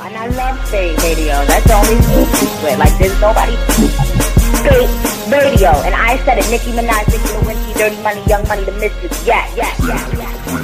And I love Spate radio. That's the only thing Like, there's nobody. Spate radio. And I said it. Nicki Minaj, Nicki Lewinsky, Dirty Money, Young Money, The Misfits. Yeah, yeah, yeah, yeah.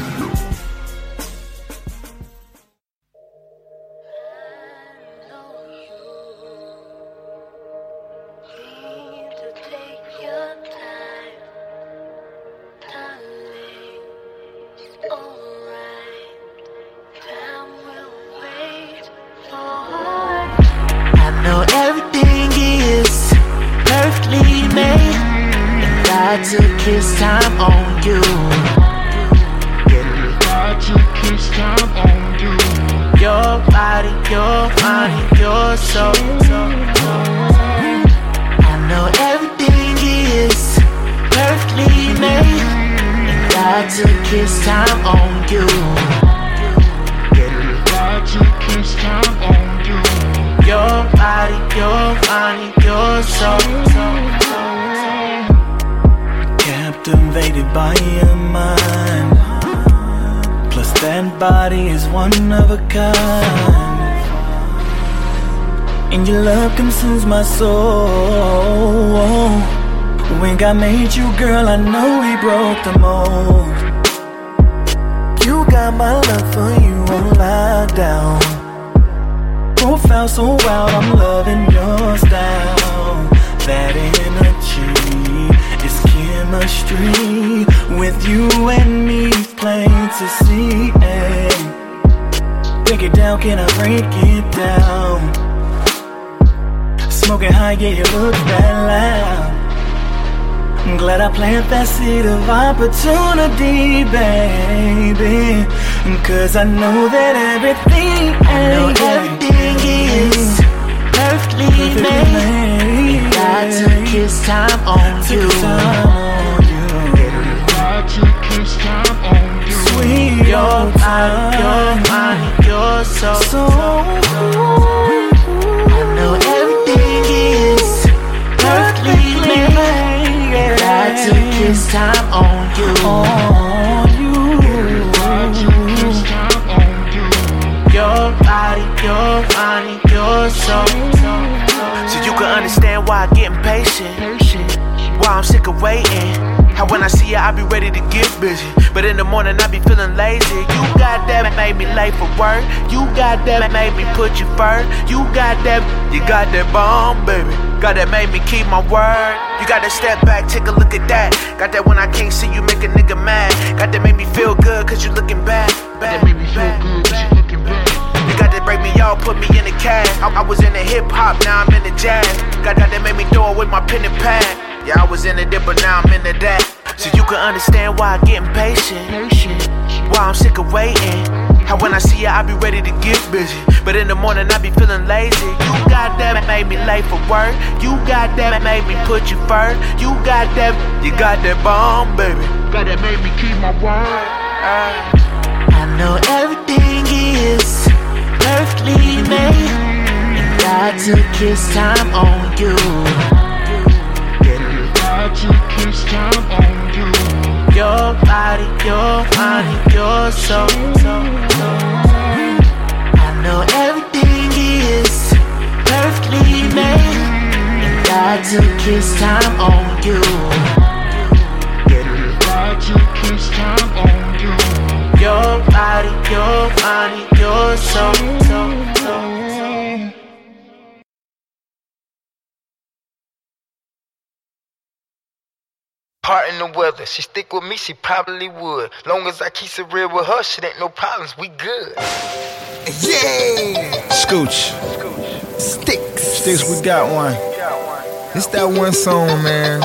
Smoking you look that loud. I'm glad I planted that seed of opportunity, baby. Cause I know that everything, I know everything is perfectly, perfectly made. made. God took his time on took you. Time on you. God took his time on you. Sweet, your body, your mind, waiting. How when I see you, I be ready to get busy. But in the morning, I be feeling lazy. You got that made me late for work. You got that made me put you first. You got that, you got that bomb, baby. Got that made me keep my word. You gotta step back, take a look at that. Got that when I can't see you make a nigga mad. Got that made me feel good cause you looking bad. bad that made me feel good cause you looking bad. You got that break me off, put me in the cast. I, I was in the hip hop, now I'm in the jazz. Got that that made me do it with my pen and pad. Yeah, I was in the dip, but now I'm in the that. So you can understand why I get impatient. Why I'm sick of waiting. How when I see you, I be ready to get busy. But in the morning, I be feeling lazy. You got that made me late for work. You got that made me put you first. You got that, you got that bomb, baby. Got that made me keep my word. Uh. I know everything is perfectly made. And God took his time on you. God took his time on you your body, your mind, your soul. I know everything is perfectly made, and God took His time on you. God took His time on you. Your body, your mind, your soul. Part in the weather. She stick with me, she probably would. Long as I keep it real with her, shit ain't no problems. We good. Yeah. Scooch. Sticks. Sticks, we got one. It's that one song, man.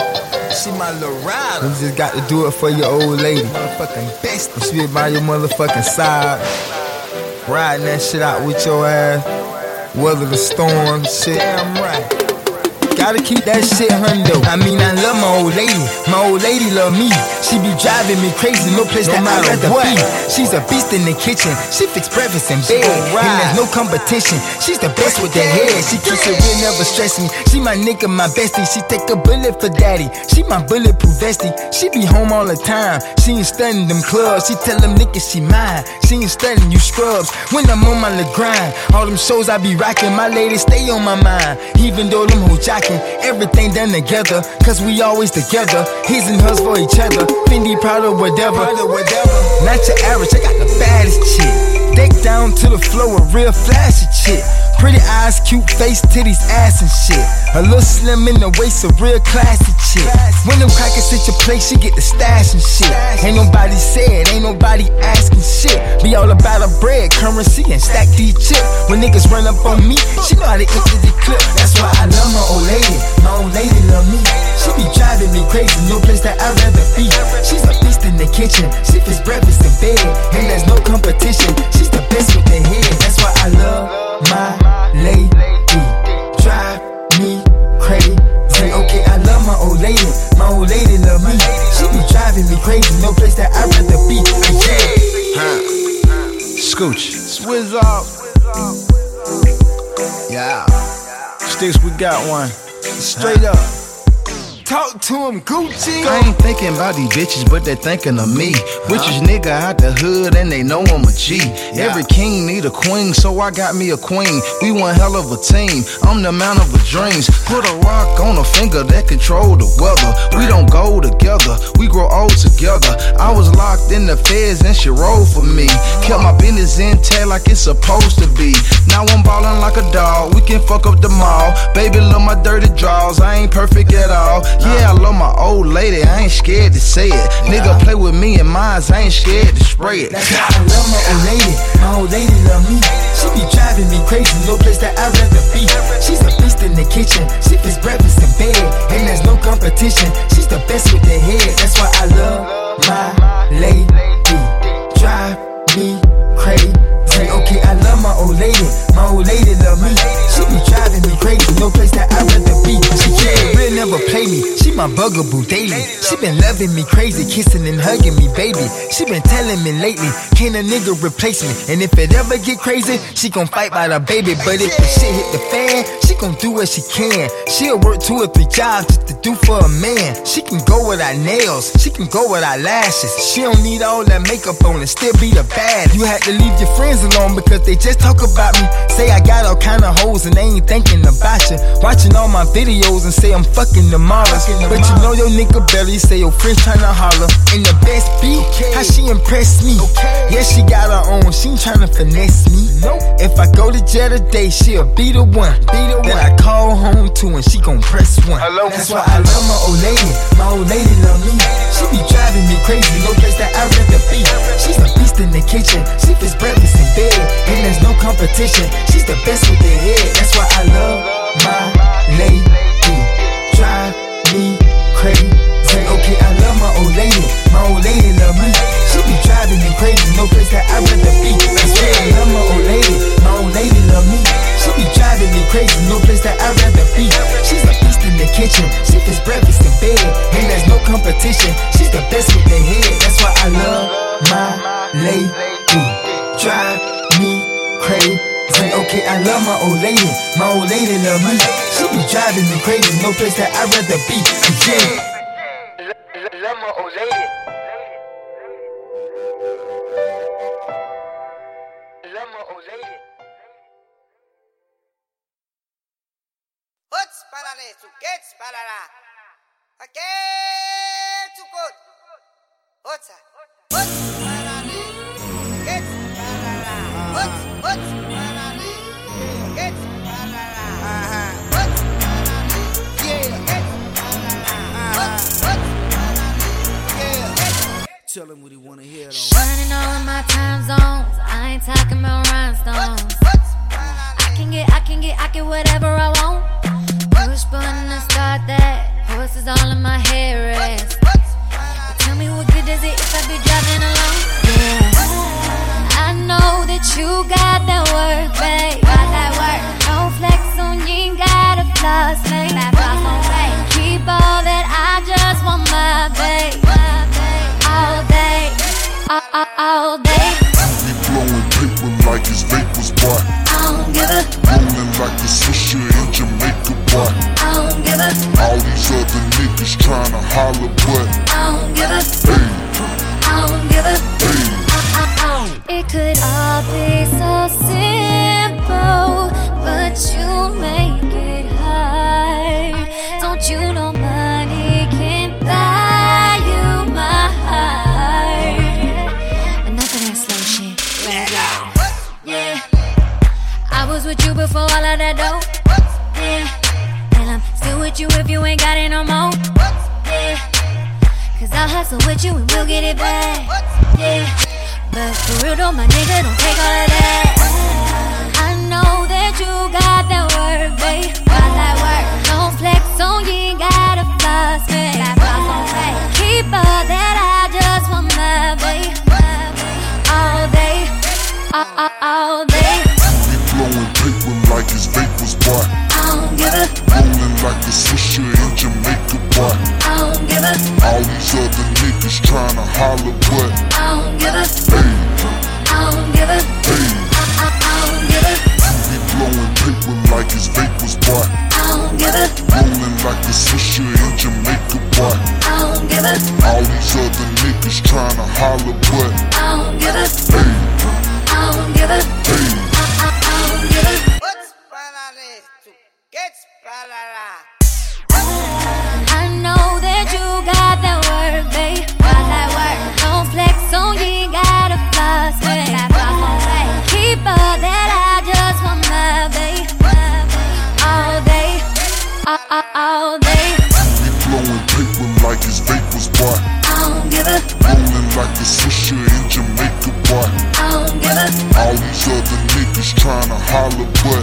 She my little rider. You just got to do it for your old lady. Motherfucking best. She be by your motherfucking side. Riding that shit out with your ass. Weather the storm, shit. Damn right. Gotta keep that shit hundo. I mean, I love my old lady. My old lady love me. She be driving me crazy. No place no that I'd rather what. be. She's a beast in the kitchen. She fix breakfast and bed. And there's no competition. She's the best with the head. She keeps it real, never stress me. She my nigga, my bestie. She take a bullet for daddy. She my bulletproof vestie. She be home all the time. She ain't stunning them clubs. She tell them niggas she mine. She ain't stunning you scrubs. When I'm on my grind, all them shows I be rocking. My lady stay on my mind. Even though them who jocking, everything done together. Cause we always together. His and hers for each other. Fendi, of whatever. Not your average, I got the baddest chick. Deck down to the floor, a real flashy chick. Pretty eyes, cute face, titties, ass and shit. A little slim in the waist, a real classy chick. When them crackers hit your place, she get the stash and shit. Ain't nobody said, ain't nobody asking shit. Be all about a bread, currency, and stack these chips. When niggas run up on me, she know how to empty the clip. That's why I love my old lady. My old lady love me. She be driving me crazy, no place that I'd rather be. She's a beast in the kitchen. She fits breakfast in bed, and there's no competition. She's the best with the head. That's why I love my lady. Drive me crazy. Okay, I love my old lady. My old lady love me. She be driving me crazy. No place that I'd rather be. Huh. Scooch. Swizz off. Yeah. Sticks, we got one. Straight up. Talk to him, Gucci. I ain't thinking about these bitches, but they thinking of me. Richest nigga out the hood, and they know I'm a G. Yeah. Every king need a queen, so I got me a queen. We one hell of a team. I'm the man of a dreams. Put a rock on a finger that control the weather. We don't go together, we grow old together. I was locked in the feds, and she rolled for me. Kept my business intact like it's supposed to be. Now I'm ballin' like a dog. We can fuck up the mall. Baby, love my dirty draws. I ain't perfect at all. Yeah, I love my old lady, I ain't scared to say it. Nigga play with me and mines, I ain't scared to spray it. That's why I love my old lady, my old lady love me. She be driving me crazy, no place that I'd rather be. She's a beast in the kitchen, she fits breakfast in bed, and there's no competition. She's the best with the head, that's why I love my lady. Drive me crazy. Okay, I love my old lady, my old lady love me. She be driving me crazy, no place that I'd rather be. She can't real never play me, she my bugaboo daily. She been loving me crazy, kissing and hugging me, baby. She been telling me lately, can a nigga replace me? And if it ever get crazy, she gon' fight by the baby. But if the shit hit the fan, she gon' do what she can. She'll work two or three jobs just to do for a man. She can go without nails, she can go without lashes. She don't need all that makeup on and still be the bad. You had to leave your friends alone because they just talk about me. Say I got all kind of hoes and they ain't thinking about you. Watching all my videos and say I'm fucking the models. But you know your nigga barely say your friends tryna holler. And the best beat, how she impressed me. Yeah, she got her own, she ain't tryna finesse me. If I go to jail today, she'll be the one. Be the one that I call home to and she gon' press one. Hello. That's why I love my old lady. My old lady love me. She be driving me crazy, no place that I'd rather be. She's a beast in the kitchen. She fits breakfast in bed, and there's no competition. She's the best with the head. That's why I love my lady. Drive me crazy. Okay, I love my old lady. My old lady love me. She be driving me crazy. No place that I'd rather be. I swear I love my old lady. My old lady love me. She be driving me crazy. No place that I'd rather be. She's a beast in the kitchen. She fits breakfast in bed, and there's no competition. She's the best with the head. That's why I love my lady. Drive me crazy. Okay, I love my old lady. My old lady love me. She be driving me crazy. No place that I'd rather be. Love my old lady. Love my old lady. Again to good. Huts, huts ah. Tell him what he wanna hear though. Running all of my time zones. I ain't talking about rhinestones. I can get, I can get, I get whatever I want. Push button to start that. Horses all in my hair is. But tell me what good does it if I be driving alone? Yeah. I know that you got that work, babe. Got that work. No flex on you, ain't got a floss, babe. Like the Swisher in Jamaica, boy. I don't give a. All these other niggas tryna holler, but I don't give a. hey, I don't give a. hey. It could all be so simple, but you make with you before all of that dope. Yeah. And I'm still with you if you ain't got it no more. Yeah. Cause I'll hustle with you and we'll get it back. Yeah. But for real though, my nigga, don't take all of that. I know that you got that work, babe. Got that work. Don't flex on you, ain't gotta floss, me. Keep all that, I just want my babe. All day, all, all, all day. We blowing paper like it's vapors, boy. I don't give a, Rolling like the Swisher in Jamaica, boy. I don't give a, All these other niggas tryna holler, but I don't give a, hey, I don't give a, hey. I, I, I don't give a, We blowing paper like it's vapors, boy. I don't give a, Rolling like the Swisher in Jamaica, boy. I don't give a, All these other niggas tryna holler, but I don't give a, hey, I know that you got that work, babe. Got that work. Don't flex on you, gotta floss, babe. Keep all that, I just want my babe. All day, all, all, all day. Blowing paper like it's vapors, boy. I don't give a, Rolling like the Swisher in Jamaica, boy. I don't give a, All these other niggas tryna holler, but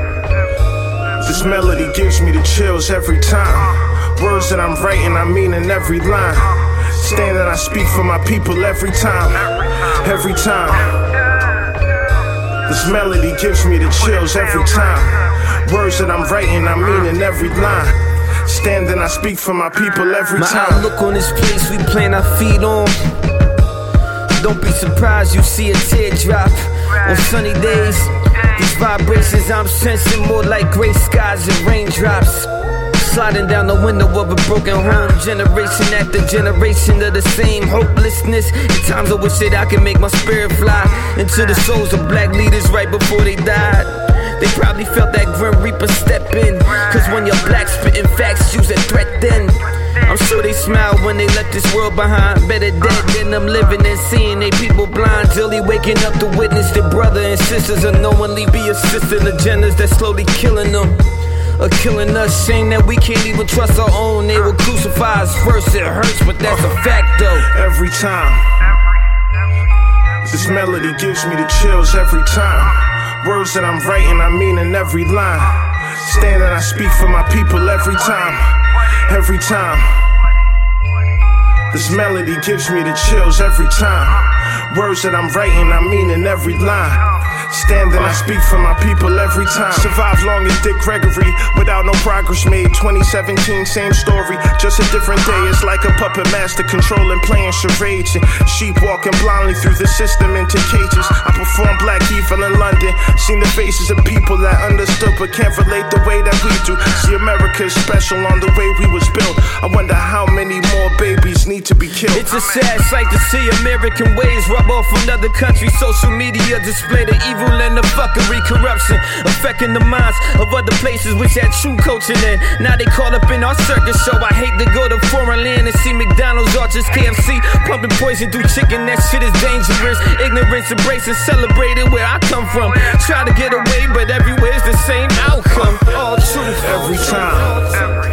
Words that I'm writing, I mean in every line. Stand and I speak for my people every time. Every time. This melody gives me the chills every time. Words that I'm writing, I mean in every line. Stand and I speak for my people every my time. Outlook on this place we plant our feet on. Don't be surprised you see a teardrop on sunny days. These vibrations I'm sensing more like gray skies and raindrops. Sliding down the window of a broken home. Generation after generation of the same hopelessness. At times I wish that I could make my spirit fly into the souls of black leaders right before they died. They probably felt that Grim Reaper step in. Cause when you're black, spitting facts, use a threat then. I'm sure they smile when they left this world behind. Better dead than them living and seeing they people blind. Till waking up to witness their brother and sisters unknowingly be assisting agendas that slowly killing them are killing us. Shame that we can't even trust our own. They will crucify us first. It hurts, but that's a fact though. Every time. This melody gives me the chills every time. Words that I'm writing, I mean in every line. Stand and I speak for my people every time. Every time. This melody gives me the chills every time. Words that I'm writing, I mean in every line. Standing, I speak for my people every time. Survive long as Dick Gregory without no progress made. 2017, same story, just a different day. It's like a puppet master controlling, playing charades. And sheep walking blindly through the system into cages. I perform Black Evil in London. Seen the faces of people that understood but can't relate the way that we do. See, America is special on the way we was built. I wonder how many more babies need to be killed. It's a sad sight to see American rub off another country. Social media display the evil and the fuckery, corruption affecting the minds of other places which had true culture in. Now they caught up in our circus show. I hate to go to foreign land and see McDonald's, Arches, KFC pumping poison through chicken. That shit is dangerous. Ignorance embraced and celebrated where I come from. Try to get away, but everywhere's the same outcome. All truth. Every time.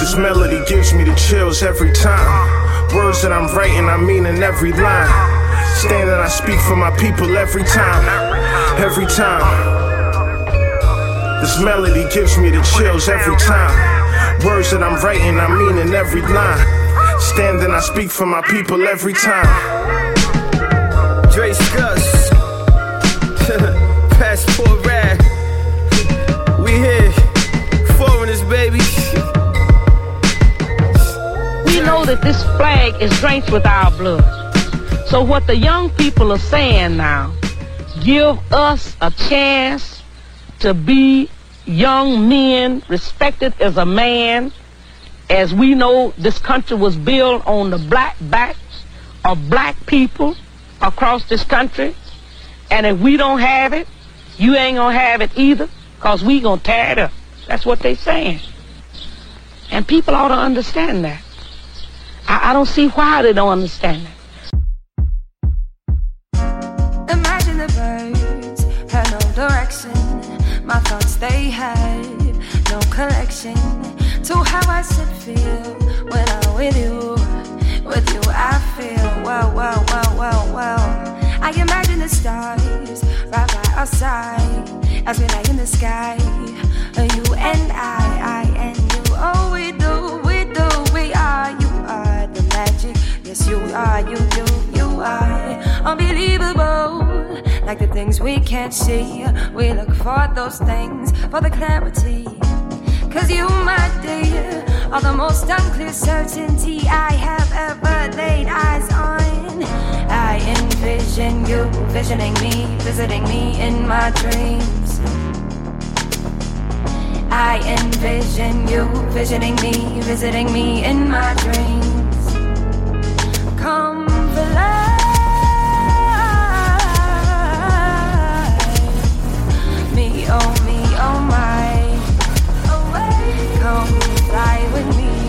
This melody gives me the chills every time. Words that I'm writing, I mean in every line. Stand and I speak for my people every time. Every time. This melody gives me the chills every time. Words that I'm writing, I mean in every line. Stand and I speak for my people every time. Is drenched with our blood. So what the young people are saying now, give us a chance to be young men, respected as a man, as we know this country was built on the black backs of black people across this country. And if we don't have it, you ain't gonna have it either, cause we gonna tear it up. That's what they saying. And people ought to understand that. I, I don't see why they don't understand that. Imagine the birds had no direction. My thoughts they had no collection to how I should feel when I'm with you. With you, I feel wow, wow, wow, wow, wow. I imagine the stars right by our side as we in the sky. You and I, magic. Yes, you are. You, you, you are unbelievable. Like the things we can't see, we look for those things for the clarity. Cause you, my dear, are the most unclear certainty I have ever laid eyes on. I envision you visioning me, visiting me in my dreams. I envision you visioning me, visiting me in my dreams. Oh oh my, come fly with me.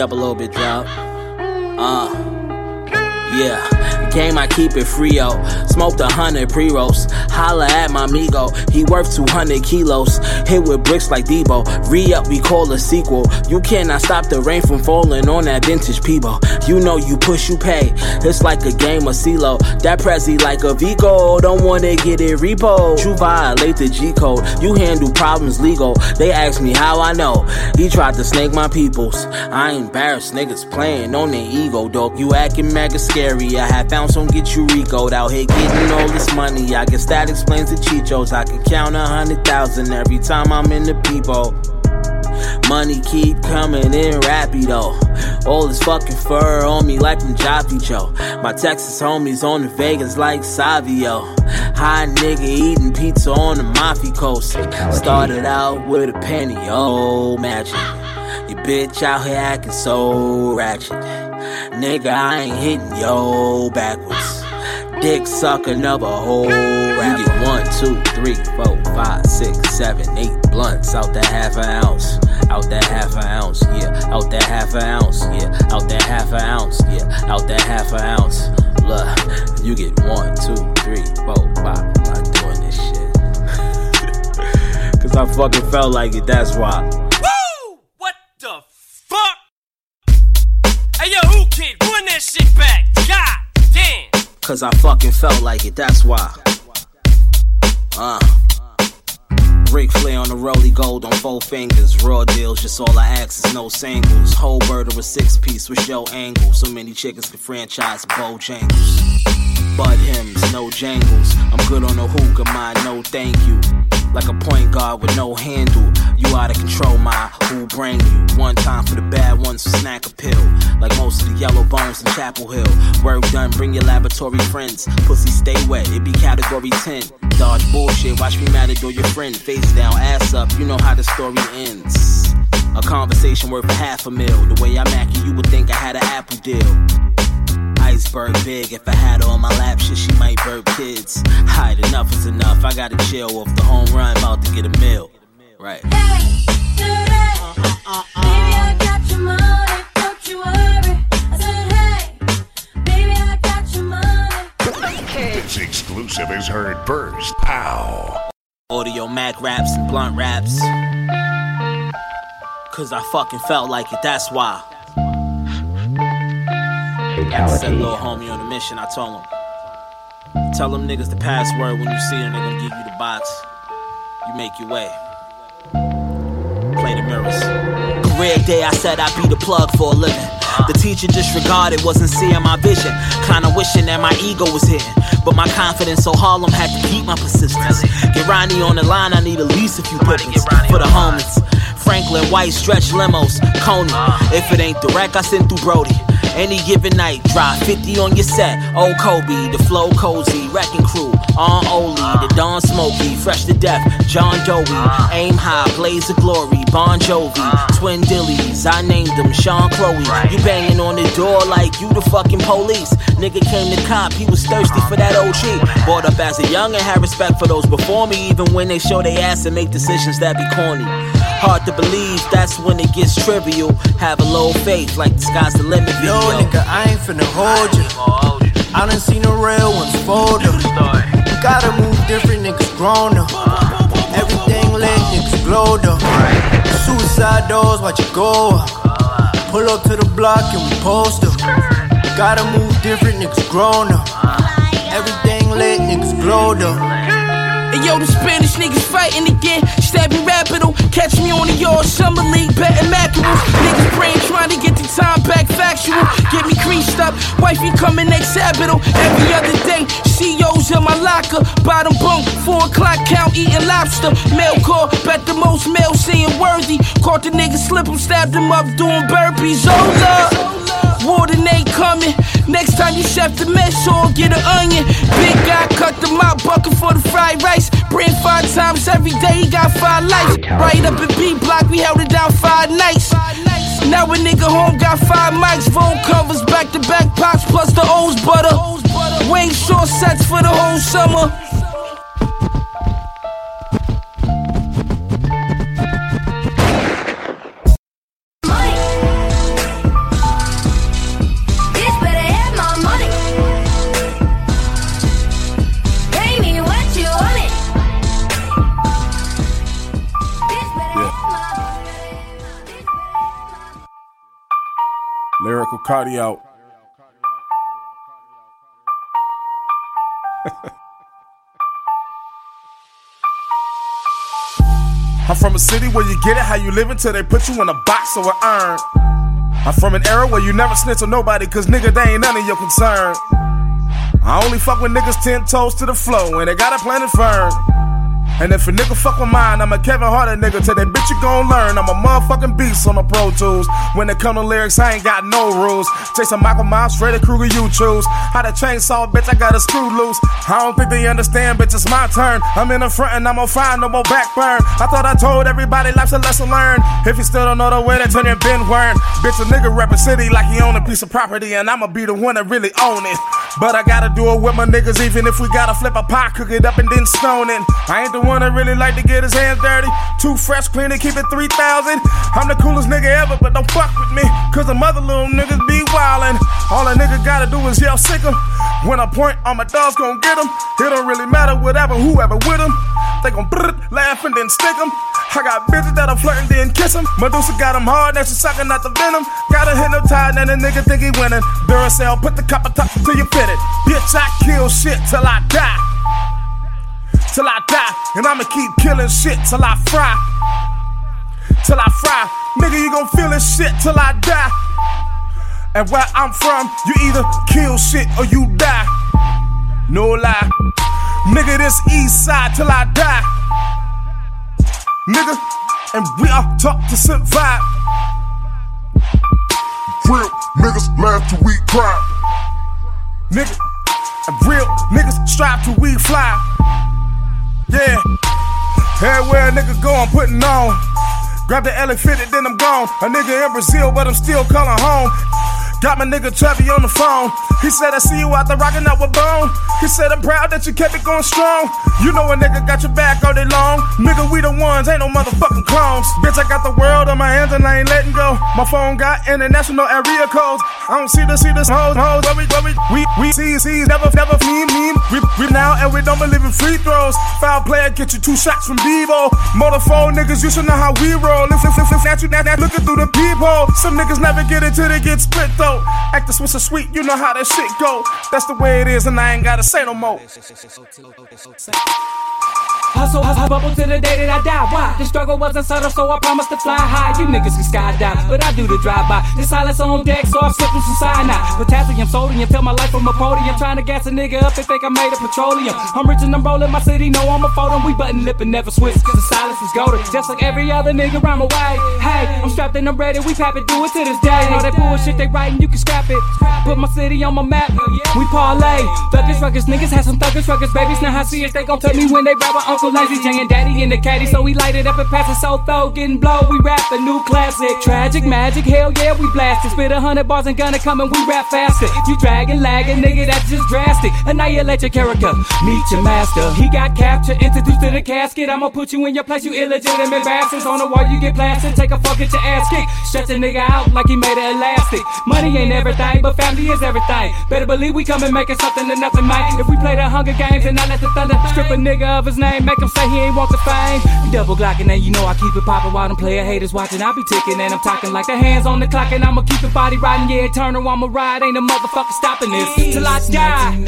Up a little bit, drop. Uh, yeah. Game, I keep it frio. Smoked a hundred pre rolls. Holla at my amigo. He worth 200 kilos. Hit with bricks like Debo. Re up, we call a sequel. You cannot stop the rain from falling on that vintage Peebo. You know you push, you pay. It's like a game of CeeLo. That Prezi like a Vico. Don't wanna get it repo. You violate the G code. You handle problems legal. They ask me how I know. He tried to snake my peoples. I embarrassed niggas playing on their ego, dog. You acting mega scary. I had found some get you Rico'd out here getting all this money. I guess that explains the Chichos. I can count a hundred thousand every time I'm in the people. Money keep coming in rapido. All this fucking fur on me like I'm Joe. My Texas homies on the Vegas like Savio. High nigga eating pizza on the Mafia coast. Started out with a penny, oh magic. Your bitch out here acting so ratchet. Nigga, I ain't hitting yo backwards. Dick sucking suck another whole rap. You get one, two, three, four, five, six, seven, eight blunts out that half an ounce. Out that half an ounce, yeah. Out that half an ounce, yeah. Out that half an ounce, yeah. Out that half an ounce. Look, you get one, two, three, four, five. I'm not doing this shit. Cause I fucking felt like it, that's why. Woo! What the fuck? Hey yo, who kid? Run that shit back. God damn. Cause I fucking felt like it, that's why. Uh. Ric Flair on the rolly gold on four fingers. Raw deals, just all I ask is no singles. Whole bird or a six piece with show angle. So many chickens can franchise Bojangles. Bud hymns, no jangles. I'm good on the hookah, my no thank you. Like a point guard with no handle. You out of control, my who bring you. One time for the bad ones, so snack a pill. Like most of the yellow bones in Chapel Hill. Work done, bring your laboratory friends. Pussy stay wet, it be category 10. Dodge bullshit, watch me matador your friend. Face down, ass up, you know how the story ends. A conversation worth a half a mil. The way I mac you, you would think I had an Apple deal. Iceberg big, if I had her on my lap, shit, she might burp kids. Hide enough is enough, I gotta chill off the home run, about to get a meal. Right. This exclusive is heard first. Pow. Audio Mac raps and blunt raps. Cause I fucking felt like it, that's why. After set little homie on a mission, I told him, tell them niggas the password when you see them, they gonna give you the box. You make your way. Play the mirrors. Career day, I said I'd be the plug for a living. The teacher disregarded, wasn't seeing my vision. Kinda wishing that my ego was hitting. But my confidence, so Harlem had to keep my persistence. Get Ronnie on the line, I need at least a few pippins for the homies. Franklin, white stretch limos, Coney. If it ain't direct, I send through Brody. Any given night, drop 50 on your set. Old Kobe, the flow cozy, wrecking crew. On Oli, the Don Smokey, fresh to death. John Doe, aim high, blaze of glory. Bon Jovi, twin Dillies, I named them Sean Chloe. You banging on the door like you the fucking police. Nigga came to cop, he was thirsty for that OG. Brought up as a young and had respect for those before me, even when they show they ass and make decisions that be corny. Hard to believe, that's when it gets trivial. Have a low faith, like the sky's the limit. Yo, nigga, I ain't finna hold you. I done seen the real ones fold up. Gotta move different, niggas grown up. Everything lit, niggas glowed up. Suicide doors, watch it go up. Pull up to the block and we post up. Gotta move different, niggas grown up. Everything lit, niggas glowed up. Yo, the Spanish niggas fighting again. Stabbing rapido. Catch me on the yard summer league betting mackerels. Niggas praying, trying to get the time back factual. Get me creased up. Wifey coming next Sabbath. Every other day, CEOs in my locker. Bottom bunk, four o'clock count eating lobster. Mail call, bet the most mail saying worthy. Caught the nigga slip him, stabbed him up doing burpees. Hold up. Ain't coming. Next time you chef the mess or get an onion. Big guy cut them out, bucket for the fried rice. Bring five times every day, he got five lights. Right up in B block, we held it down five nights. Now a nigga home got five mics, phone covers, back to back pops, plus the O's butter. Wayne short sets for the whole summer. Lyrical cardio. I'm from a city where you get it how you live until they put you in a box or an urn. I'm from an era where you never snitch on nobody, cause nigga, they ain't none of your concern. I only fuck with niggas ten toes to the flow, and they got a planet firm. And if a nigga fuck with mine, I'm a Kevin Hart nigga. Tell that bitch you gon' learn. I'm a motherfucking beast on the Pro Tools. When it come to lyrics, I ain't got no rules. Jason Michael Myers, Freddy Krueger, you choose. How to chainsaw, bitch, I got a screw loose. I don't think they understand, bitch, it's my turn. I'm in the front and I'm gon' find no more backburn. I thought I told everybody life's a lesson learned. If you still don't know the way, then turn your Ben Wern. Bitch, a nigga rep a city like he own a piece of property, and I'ma be the one that really own it. But I gotta do it with my niggas, even if we gotta flip a pie, cook it up and then stone it. I ain't the one that really like to get his hands dirty. Too fresh, clean, and keep it 3000. I'm the coolest nigga ever, but don't fuck with me, cause the mother little niggas be wildin'. All a nigga gotta do is yell sick 'em. When I point, all my dogs gon' get 'em. It don't really matter, whatever, whoever with 'em. They gon' brrrt, laugh and then stick 'em. I got bitches that'll flirt and then kiss 'em. Medusa got 'em hard, now she sucking out the venom. Gotta hit no tide, and a nigga think he winning. Duracell, put the copper top till you fit it. Bitch, I kill shit till I die. Till I die, and I'ma keep killing shit till I fry. Till I fry. Nigga, you gon' feel this shit till I die. And where I'm from, you either kill shit or you die. No lie. Nigga, this east side till I die. Nigga, and we are taught to survive. Real niggas laugh till we cry. Nigga, and real niggas strive till we fly. Yeah. Everywhere a nigga go, I'm putting on. Grab the elephant, then I'm gone. A nigga in Brazil, but I'm still calling home. Got my nigga Travi on the phone. He said, I see you out there rocking out with Bone. He said, I'm proud that you kept it going strong. You know a nigga got your back all day long. Nigga, we the ones, ain't no motherfucking clones. Bitch, I got the world on my hands and I ain't letting go. My phone got international area codes. I don't see the see this hoes, hoes. But we, but we, we, we see, see, never, never meme, meme. We, we now and we don't believe in free throws. Foul player, get you two shots from Devo. Motor phone niggas, you should know how we roll. If, if, if, if, that you, that, that, looking through the peephole. Some niggas never get it till they get split though. Acting Swiss and sweet, you know how that shit go. That's the way it is, and I ain't gotta say no more. Hustle, hustle, bubble to the day that I die. Why? The struggle wasn't subtle, so I promised to fly high. You niggas can skydive, but I do the drive-by. The silence on deck, so I'm sipping some cyanide. Potassium, sodium, tell my life from a podium. Trying to gas a nigga up, they think I made of petroleum. I'm rich and I'm rolling my city, no, I'm a photo. We button lip and never switch, cause the silence is golden. Just like every other nigga around my way. Hey, I'm strapped and I'm ready, we pap it, do it to this day. All that bullshit they writing, you can scrap it. Put my city on my map, we parlay. Thuggish, ruggers, niggas had some thuggish, ruggers, babies. Now I see it, they gon' tell me when they rap with Uncle Lazy, Jay and Daddy in the caddy. So we light it up and pass it so throw, getting blow. We rap the new classic. Tragic magic, hell yeah, we blast it. Spit a hundred bars and gonna come and we rap faster. You dragging, lagging, nigga, that's just drastic. Annihilate your character, meet your master. He got captured, introduced to the casket. I'ma put you in your place, you illegitimate bastards. On the wall, you get plastered. Take a fuck, get your ass kicked. Stretch a nigga out like he made it elastic. Money ain't everything, but family is everything. Better believe we come and making something to nothing, man. If we play the Hunger Games and I let the thunder strip a nigga of his name, make him say he ain't want the fame. We double glocking and you know I keep it poppin' while them player haters watching. I be ticking and I'm talking like the hands on the clock and I'ma keep the body riding. Yeah, Turner, I'ma ride. Ain't a motherfucker stopping this till I die,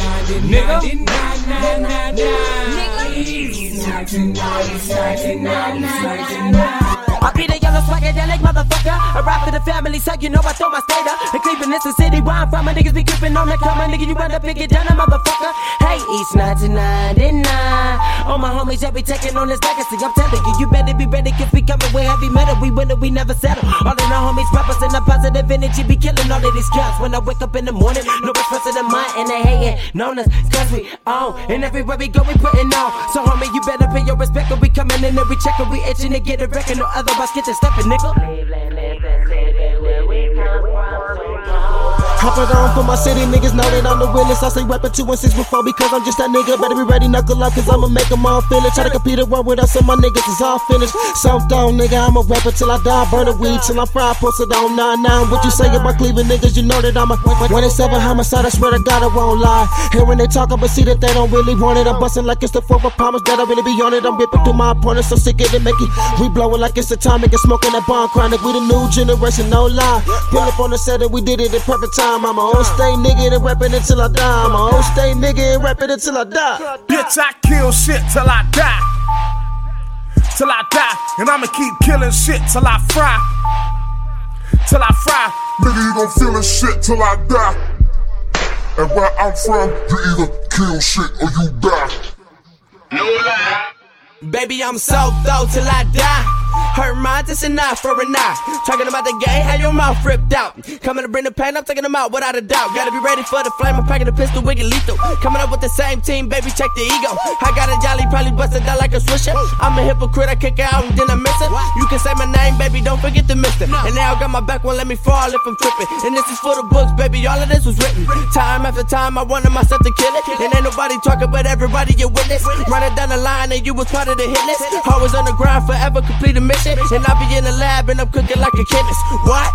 nigga. I be the yellow swagadelic motherfucker. I rap for the family, so you know I throw my state up. And Cleveland is the city where I'm from. And niggas be creeping on the cover. Nigga, you run up and get down, a motherfucker. Hey, East 1999. All my homies that be taking on this legacy. I'm telling you, you better be ready, cause we coming with heavy metal. We win we never settle. All of the homies represent a positive energy. Be killing all of these counts when I wake up in the morning. No respect to the mind, and they hating. Known us, cause we own. And everywhere we go, we putting on. So, homie, you better pay your respect. Cause we coming in and we checking, we itching to get a record. No get to stepping, nigga. Hop it on for my city, niggas know that I'm the realest. I say weapon 2 and 6 before because I'm just that nigga. Better be ready, knuckle up, cause I'ma make them all feel it. Try to compete a war with us, so my niggas is all finished. So down, nigga, I'm a rapper till I die. Burn the weed till I'm fried, posted on 99. What you say about Cleveland niggas, you know that I'm a 27 homicide, I swear to God, I won't lie. Hear when they talk, but see that they don't really want it. I'm busting like it's the 4th of promise that I really be on it. I'm ripping through my opponents, so sick of it, make it. We blowing like it's atomic and smoking that bomb chronic. We the new generation, no lie. Pull up on the set and we did it in perfect time. I'm a old stay nigga and rapping until I die. I'm a old stay nigga and rapping until I die. Bitch, I kill shit till I die. Till I die. And I'ma keep killing shit till I fry. Till I fry. Nigga, you gon' feel this shit till I die. And where I'm from, you either kill shit or you die. No lie. Baby, I'm so though till I die. Hurt mine, that's enough for a night. Talking about the game, how your mouth ripped out. Coming to bring the pain, I'm taking them out without a doubt. Gotta be ready for the flame, I'm packing the pistol, wicked lethal. Coming up with the same team, baby, check the ego. I got a jolly, probably busted down like a swisher. I'm a hypocrite, I kick it out and then I miss it. You can say my name, baby, don't forget to miss it. And now I got my back, won't let me fall if I'm tripping. And this is for the books, baby, all of this was written. Time after time, I wanted myself to kill it. And ain't nobody talking, but everybody you witness. Running down the line, and you was part of the hit list. Always on the grind, forever complete a mission. And I be in the lab and I'm cooking like a chemist. What?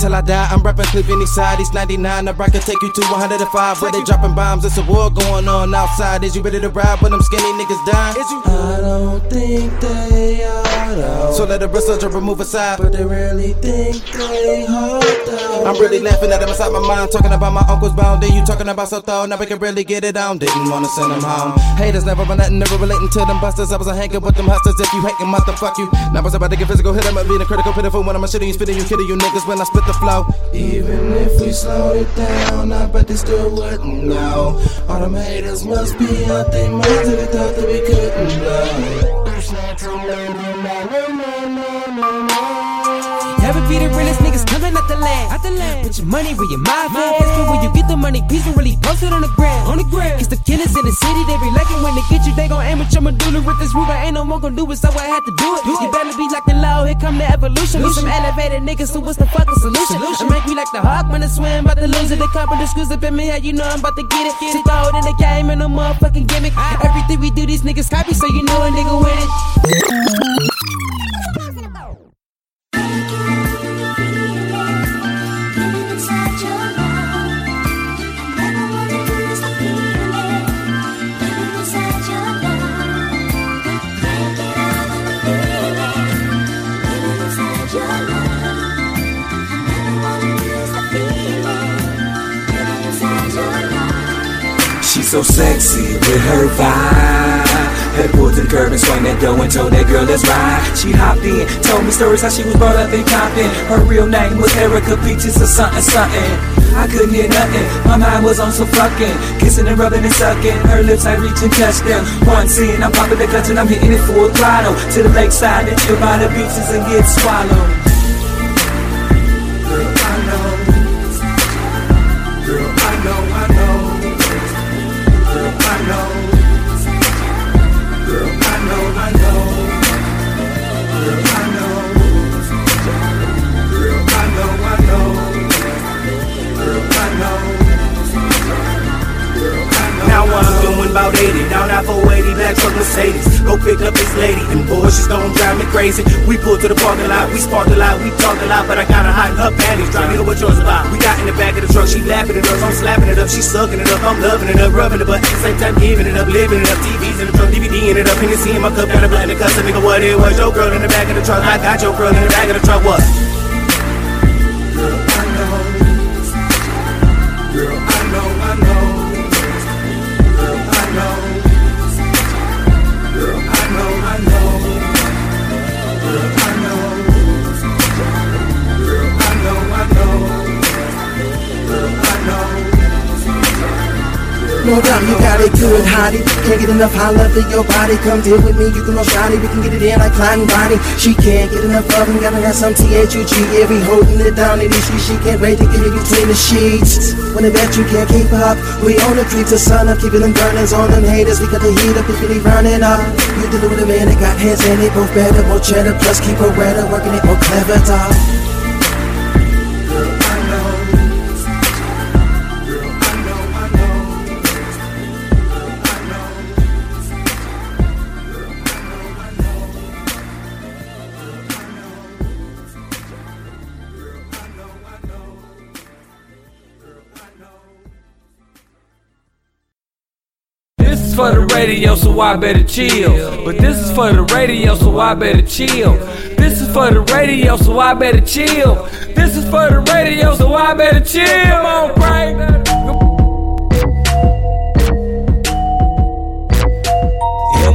Till I die, I'm rapping Cleveland East Side, East 99. The rock can take you to 105. Where they dropping bombs, it's a war going on outside. Is you ready to ride when them skinny niggas dying? Is you? I don't think they are. Though. So let the bristle drop remove aside. But they really think they hold though. I'm really laughing at them inside my mind. Talking about my uncle's bound. Then you talking about so though. Now we can really get it on. Didn't wanna send them home. Haters never run nothing, never relating to them busters. I was a hanging with them hustlers. If you hating, motherfuck you. Now I was about to get physical hit. I'm being a critical pitiful when I'm shitting you, spitting you, kidding you niggas when I spit the flow. Even if we slowed it down, I bet they still wouldn't know. All them haters must be out their minds if they thought that we couldn't blow. It's not too late, Never be the realest out the land. The land. Put your money where your mouth is. But where you get the money, peace will really post it on the ground. On the ground. Cause the killers in the city, they be liking when they get you. They gon' aim at your medulla with this Ruger. Ain't no more gon' do it, so I had to do it. You better be like and low, here come the evolution. We some elevated niggas, so what's the fucking solution? I make me like the hawk when I swim, about to lose it. The couple the screws up in me, how you know I'm about to get it. Sit throw it in the game and no motherfucking gimmick. Ah. Everything we do, these niggas copy, so you know a nigga win it. So sexy with her vibe. Had to pull to the curb and swing that dough and told that girl let's ride. She hopped in, told me stories how she was brought up in Compton. Her real name was Erica Peaches or something something. I couldn't hear nothing. My mind was on some fucking, kissing and rubbing and sucking. Her lips I reach and touch them. One scene, I'm popping the clutch and I'm hitting it full throttle to the lakeside and chill by the beaches and get swallowed. Crazy. We pulled to the parking lot, we sparked a lot, we talked a lot, but I got a hot in her panties. Trying to know what yours about. We got in the back of the truck, she laughing at us, I'm slapping it up, she sucking it up, I'm loving it up, rubbing it, but the same time giving it up, living it up. TVs in the trunk, DVD in it up, Hennessy in my cup, got a blunt in the cuss, nigga, what it was? Your girl in the back of the truck, I got your girl in the back of the truck, what? Can't get enough high love in your body. Come deal with me, you can no shawty. We can get it in like and Bonnie. She can't get enough of him, gotta have some T-H-U-G. Yeah, we holding it down in this she can't wait to get it between the sheets. When I bet you can't keep up, we on the creep to sun up, keeping them burners on them haters. We got the heat up, if really running up. You dealing with a man that got hands and they both better, more cheddar, plus keep her wetter, working it more clever, dog. Radio, so I better chill. But this is for the radio, so I better chill. This is for the radio, so I better chill. This is for the radio, so I better chill. Come on, Frank.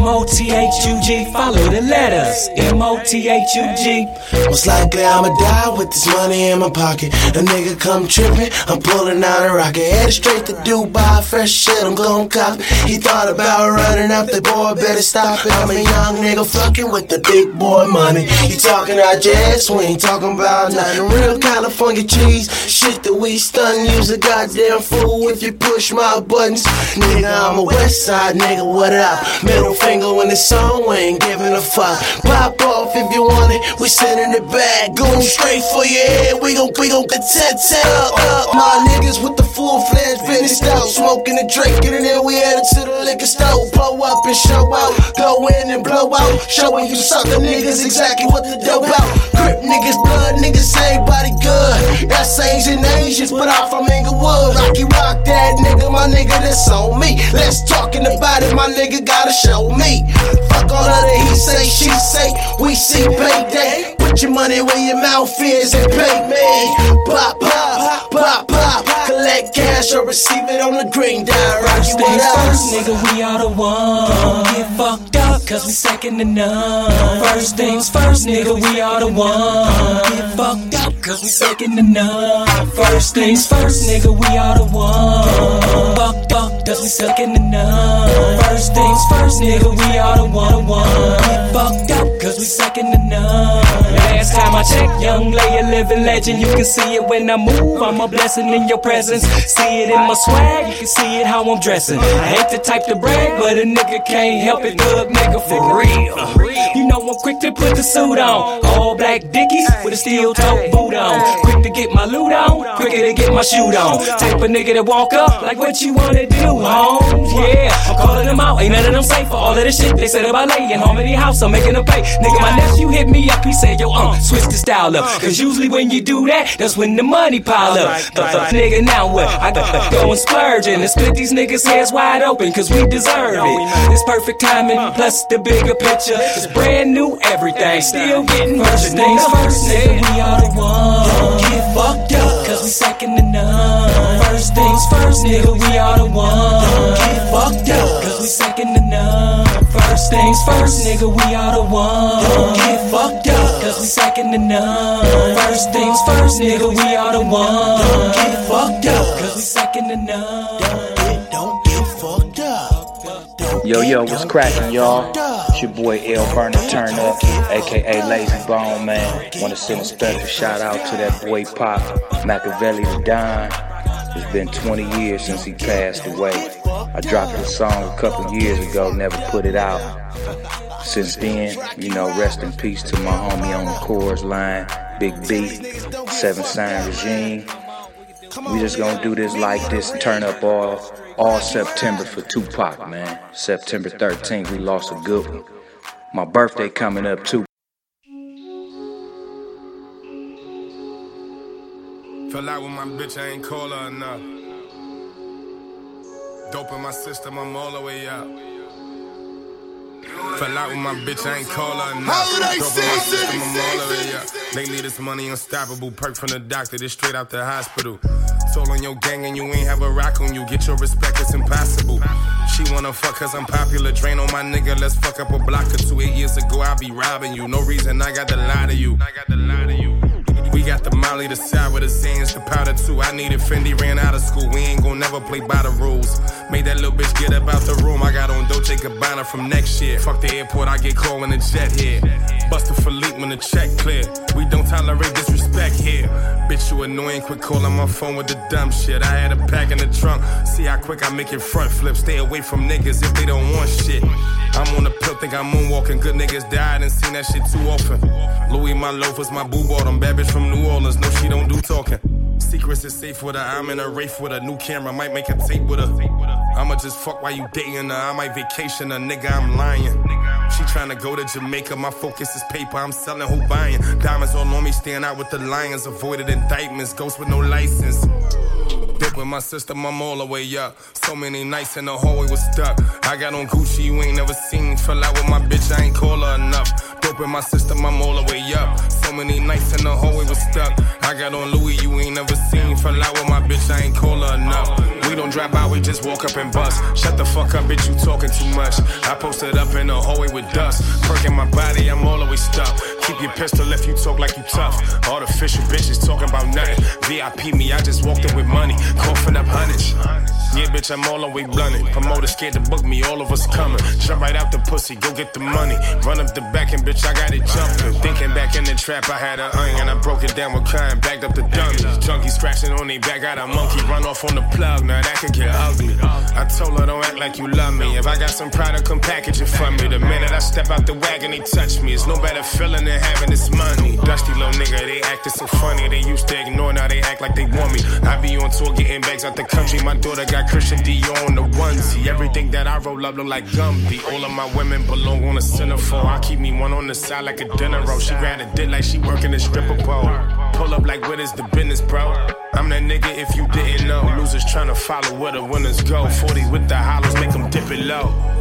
M-O-T-H-U-G, follow the letters. M-O-T-H-U-G. Most likely I'ma die with this money in my pocket. A nigga come trippin', I'm pulling out a rocket. Headed straight to Dubai, fresh shit, I'm gon' cop. He thought about running up, the boy better stop it. I'm a young nigga fucking with the big boy money. You talking out jazz, we ain't talking about nothing. Real California cheese, shit that we stun. Use a goddamn fool if you push my buttons. Nigga, I'm a west side nigga, what up? Middle finger when it's on, we ain't giving a fuck. Pop off if you want it, we sit it back. Going straight for your head, we gon' we gon' get up. My niggas with the full fledged finished out. Smoking and drinking, and then we headed to the liquor store. Blow up and show out, go in and blow out. Showing you sucker niggas exactly what the dope out. Crip niggas, blood niggas, everybody good. That's Asian Asians, but I'm from Inglewood. Rocky Rock, that nigga, my nigga, that's on me. Let's talking about it, my nigga gotta show me. Fuck all of the he say, she say, we see payday. Put your money where your mouth is and pay me. Pop, pop, pop, pop. Collect cash or receive it on the green First what things first, nigga, we are the one. Don't get fucked up, cause we second to none. First things first, nigga, we are the one. Don't get fucked up, cause we second to none. First things first, nigga, we are the one. Fucked up, cause we second to none. First things first, nigga, we are the one. one. Get fucked up, cause we second to none. Last time I checked, young lady, living legend. You can see it when I move, I'm a blessing in your presence. See it in my swag, you can see it how I'm dressing. I hate the type to brag, but a nigga can't help it, thug nigga for real. You know I'm quick to put the suit on, all black dickies with a steel toe boot on. Quick to get my loot on, quicker to get my shoot on. Type of nigga that walk up like what you wanna do, Holmes. Yeah, I'm calling them out, ain't none of them safe for all of the shit they said about laying. Harmony House, I'm making them pay. Nigga, my nephew hit me up, he said, yo, uh, switch the style up. Uh. Cause usually when you do that, that's when the money pile up. The nigga, now what? Uh, I got uh, go and splurge and split these niggas' heads wide open, cause we deserve it. It's perfect timing, plus the bigger picture. It's brand new everything, still getting first things first, nigga. We are the one. Don't get fucked up, cause we second to none. First things first, nigga, we are the one. Don't get fucked up, cause we second to none. First things first, nigga, we are the one. Don't get fucked up, cause we second to none. First things first, nigga, we are the one. Don't get fucked up, cause we second to none. Yo, yo, what's cracking, y'all? It's your boy L Burner Turn Up, aka Layzie Bone Man. Wanna send a special shout out to that boy Pop, Makaveli the Don. It's been 20 years since he passed away. I dropped this song a couple years ago, never put it out. Since then, you know, rest in peace to my homie on the chorus line, Big B, Seven Sign Regime. We just gonna do this like this, turn up all all September for Tupac, man. September 13th, we lost a good one. My birthday coming up too. Fell out with my bitch, I ain't call her enough. Dope in my system, I'm all the way up. Fell out with my bitch, I ain't call her enough. Holiday Dope in my season. system, I'm all the way up. Lately, this money unstoppable. Perk from the doctor, this straight out the hospital. Soul on your gang and you ain't have a rock on you. Get your respect, it's impossible. She wanna fuck cause I'm popular. Drain on my nigga, let's fuck up a block or two. Eight years ago, I be robbing you. No reason I got to lie to you. I got to lie to you. We got the Molly, the side with the Zans, the powder too. I needed Fendi, ran out of school. We ain't gon' never play by the rules. Made that little bitch get up out the room. I got on Dolce Gabbana from next year. Fuck the airport, I get called when the jet here. Buster Philippe when the check clear. We don't tolerate disrespect here. Bitch, you annoying. Quit calling my phone with the dumb shit. I had a pack in the trunk. See how quick I make it front flip. Stay away from niggas if they don't want shit. I'm on the pill, think I'm moonwalking. Good niggas died and seen that shit too often. Louis, my loafers, my boo bought 'em. Bad bitch from New Orleans, no, she don't do talking. Secrets is safe with her. I'm in a race with a new camera. Might make a tape with her. I'ma just fuck while you dating her. I might vacation her, nigga. I'm lying. She tryna go to Jamaica. My focus is paper. I'm selling, who buying? Diamonds all on me, stand out with the lions. Avoided indictments, ghost with no license. Dip with my sister, I'm all the way up. So many nights in the hallway was stuck. I got on Gucci, you ain't never seen. Fell out with my bitch, I ain't call her enough. In my system, I'm all the way up. So many nights in the hallway was stuck. I got on Louis, you ain't never seen. Fell out with my bitch, I ain't call her enough. We don't drive by, we just walk up and bust. Shut the fuck up, bitch, you talking too much. I posted up in the hallway with dust. Perking my body, I'm all the way stuck. Keep your pistol if you talk like you tough. Artificial bitches talking about nothing. VIP me, I just walked in with money. Coughing up hundreds. Yeah, bitch, I'm all the way blunted. Promoter scared to book me, all of us coming. Jump right out the pussy, go get the money. Run up the back and bitch, I got it jumping. Thinking back in the trap, I had an onion. And I broke it down with kind, backed up the dummies. Junkies scratching on their back, got a monkey. Run off on the plug, now that could get ugly. I told her, don't act like you love me. If I got some product, come package it for me. The minute I step out the wagon, they touch me. It's no better feeling than having this money. Dusty little nigga, they acted so funny. They used to ignore, now they act like they want me. I be on tour getting bags out the country. My daughter got Christian Dior on the onesie. Everything that I roll up look like Gumby. All of my women belong on a centerfold. I keep me one on the side like a dinner roll. She grab a dick like she working a stripper pole. Pull up like what is the business, bro? I'm that nigga if you didn't know. Losers trying to follow where the winners go. 40 with the hollows, make them dip it low.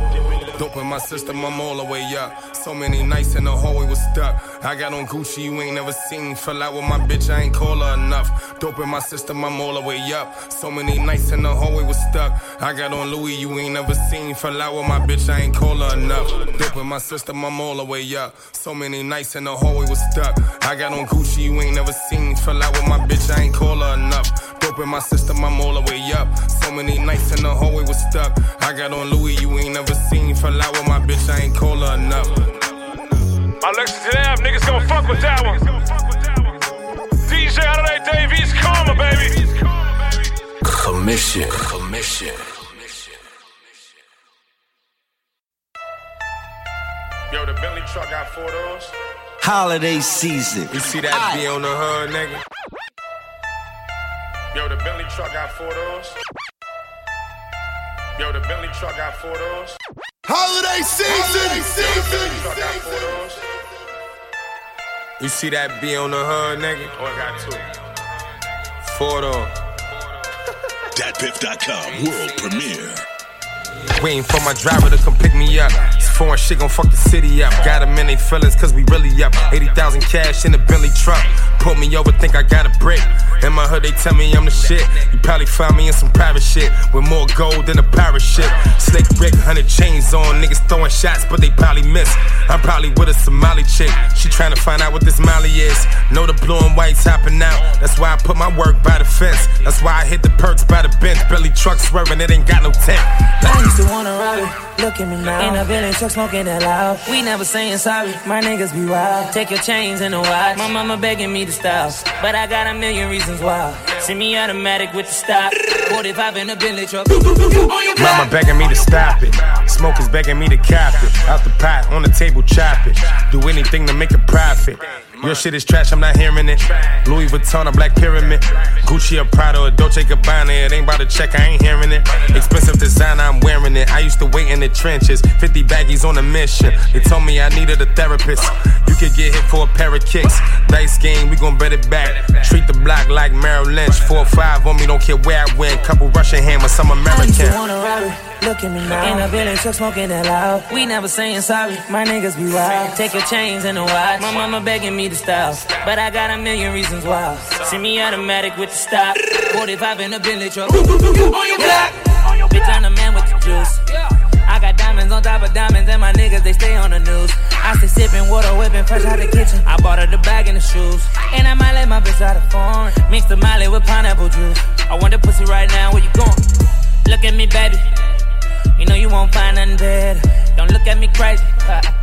Dope in my system, I'm all the way up. So many nights in the hallway was stuck. I got on Gucci, you ain't never seen. Fell out with my bitch, I ain't call her enough. Dope in my system, I'm all the way up. So many nights in the hallway was stuck. I got on Louis, you ain't never seen. Fell out with my bitch, I ain't call her enough. Dope in my system, I'm all the way up. So many nights in the hallway was stuck. I got on Gucci, you ain't never seen. Fell out with my bitch, I ain't call her enough. Dope in my system, I'm all the way up. So many nights in the hallway was stuck. I got on Louis, you ain't never seen. Fell out with my bitch, I ain't call her enough. Alexis and Av, niggas gonna fuck with that one. DJ Holiday Dave East, Karma, baby. Commission. Commission. Yo, the Bentley truck got four doors. Holiday season. You see that B on the hood, nigga? Yo, the Bentley truck got four doors. Yo, the Bentley truck got four doors. Holiday season. Bentley truck got. You see that B on the hood, nigga? Oh, I got two. Four doors. DatPiff.com world premiere. Waiting for my driver to come pick me up. It's foreign shit gon' fuck the city up. Got them in they feelings cause we really up. 80,000 cash in the Bentley truck. Pull me over, think I got a brick. In my hood, they tell me I'm the shit. You probably find me in some private shit with more gold than a pirate ship. Slick brick, 100 chains on. Niggas throwing shots, but they probably miss. I'm probably with a Somali chick. She trying to find out what this Molly is. Know the blue and white's hopping out. That's why I put my work by the fence. That's why I hit the perks by the bench. Billy truck swerving, it ain't got no tent. I used to wanna rob it. Look at me now. In a village truck smoking that loud. We never saying sorry. My niggas be wild. Take your chains and a watch. My mama begging me to stop. But I got a million reasons why. Send me automatic with the stop. 45 in a Bentley truck. Mama begging me to stop it. Smokers begging me to cap it. Out the pot, on the table, chop it. Do anything to make a profit. Your shit is trash, I'm not hearing it. Louis Vuitton, a black pyramid. Gucci, a Prada, a Dolce Gabbana. It ain't about to check, I ain't hearing it. Expensive designer, I'm wearing it. I used to wait in the trenches. 50 baggies on a mission. They told me I needed a therapist. You could get hit for a pair of kicks. Dice game, we gon' bet it back. Treat the block like Merrill Lynch. 4 or 5 on me, don't care where I went. Couple Russian hammers, some American. Wanna rob it. Look at me now. In a village truck smoking that loud. We never saying sorry. My niggas be wild. Take your chains and a watch. My mama begging me to stop. But I got a million reasons why. Send me automatic with the stop. 45 in a Bentley truck. On your block. Bitch, I'm the man with the juice. I got diamonds on top of diamonds, and my niggas, they stay on the news. I stay sipping water, whipping fresh out the kitchen. I bought her the bag and the shoes. And I might let my bitch out of foreign. Mix the molly with pineapple juice. I want the pussy right now, where you going? Look at me, baby. You know you won't find nothing better. Don't look at me crazy.